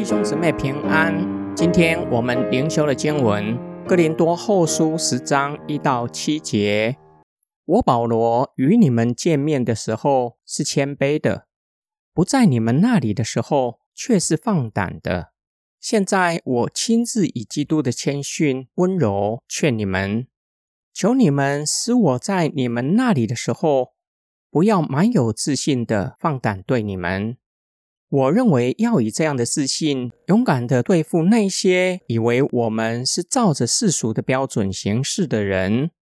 弟兄姊妹平安。今天我们灵修的经文《哥林多后书》十章一到七节。我保罗与你们见面的时候是谦卑的，不在你们那里的时候却是放胆的。现在我亲自以基督的谦逊、温柔劝你们，求你们使我在你们那里的时候，不要蛮有自信的放胆对你们。我认为要以这样的自信，勇敢的对付那些以为我们是照着世俗的标准行事的人。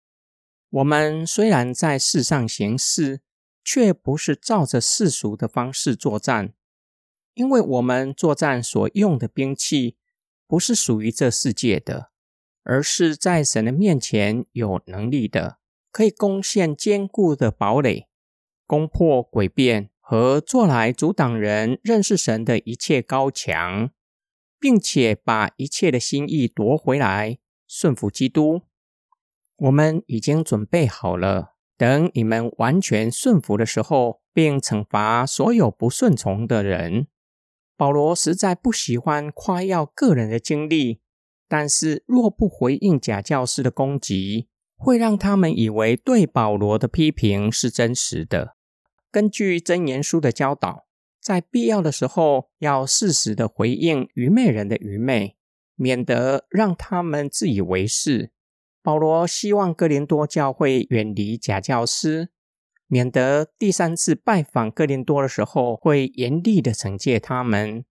我们虽然在世上行事，却不是照着世俗的方式作战，因为我们作战所用的兵器不是属于这世界的，而是在神的面前有能力的，可以攻陷坚固的堡垒，攻破诡辩。和做来阻挡人认识神的一切高墙，并且把一切的心意夺回来，顺服基督。我们已经准备好了，等你们完全顺服的时候，并惩罚所有不顺从的人。保罗实在不喜欢夸耀个人的经历，但是若不回应假教师的攻击，会让他们以为对保罗的批评是真实的。根据真言书的教导，在必要的时候要适时的回应愚昧人的愚昧，免得让他们自以为是。保罗希望哥林多教会远离假教师，免得第三次拜访哥林多的时候会严厉的惩戒他们。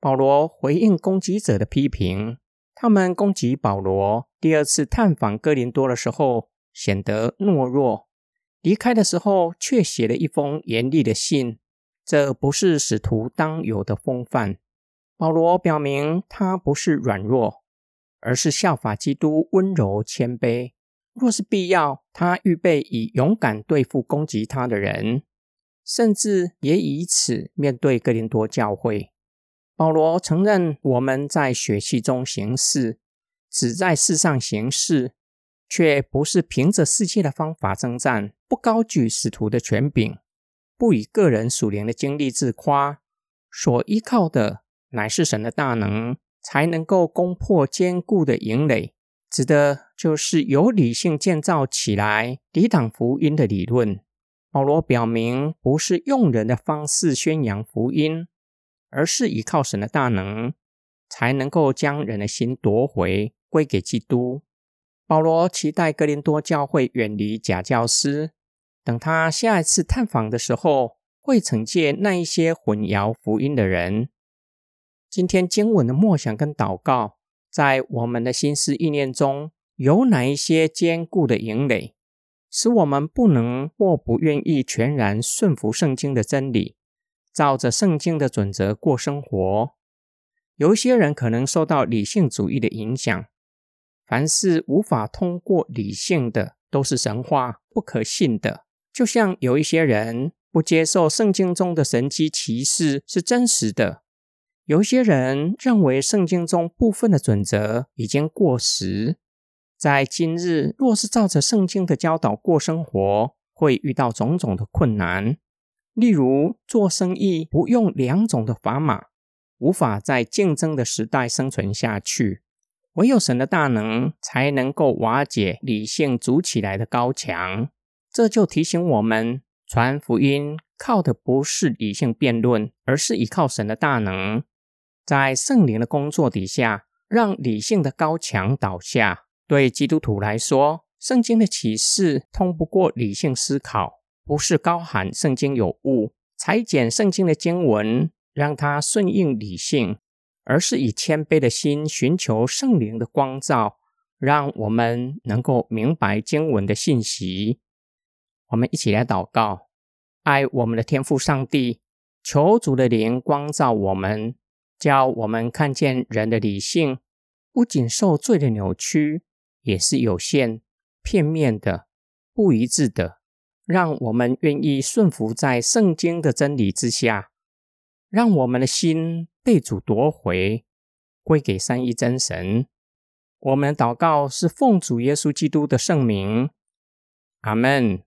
保罗回应攻击者的批评，他们攻击保罗。第二次探访哥林多的时候，显得懦弱。离开的时候，却写了一封严厉的信，这不是使徒当有的风范。保罗表明他不是软弱，而是效法基督温柔谦卑。若是必要，他预备以勇敢对付攻击他的人，甚至也以此面对哥林多教会。保罗承认我们在血气中行事，只在世上行事。却不是凭着世界的方法征战，不高举使徒的权柄，不以个人属灵的经历自夸，所依靠的乃是神的大能，才能够攻破坚固的营垒。指的就是由理性建造起来抵挡福音的理论。保罗表明，不是用人的方式宣扬福音，而是依靠神的大能，才能够将人的心夺回，归给基督。保罗期待格林多教会远离假教师，等他下一次探访的时候，会惩戒那一些混淆福音的人。今天经文的默想跟祷告，在我们的心思意念中有哪一些坚固的营垒，使我们不能或不愿意全然顺服圣经的真理，照着圣经的准则过生活？有一些人可能受到理性主义的影响。凡是无法通过理性的，都是神话，不可信的。就像有一些人不接受圣经中的神迹奇事是真实的，有一些人认为圣经中部分的准则已经过时。在今日，若是照着圣经的教导过生活，会遇到种种的困难。例如，做生意不用两种的砝码，无法在竞争的时代生存下去。唯有神的大能才能够瓦解理性筑起来的高墙，这就提醒我们，传福音靠的不是理性辩论，而是依靠神的大能，在圣灵的工作底下，让理性的高墙倒下。对基督徒来说，圣经的启示通不过理性思考，不是高喊圣经有误，裁剪圣经的经文，让它顺应理性。而是以谦卑的心寻求圣灵的光照，让我们能够明白经文的信息。我们一起来祷告：爱我们的天父上帝，求主的灵光照我们，叫我们看见人的理性不仅受罪的扭曲，也是有限、片面的、不一致的。让我们愿意顺服在圣经的真理之下，让我们的心。被主夺回，归给三一真神。我们祷告是奉主耶稣基督的圣名，阿门。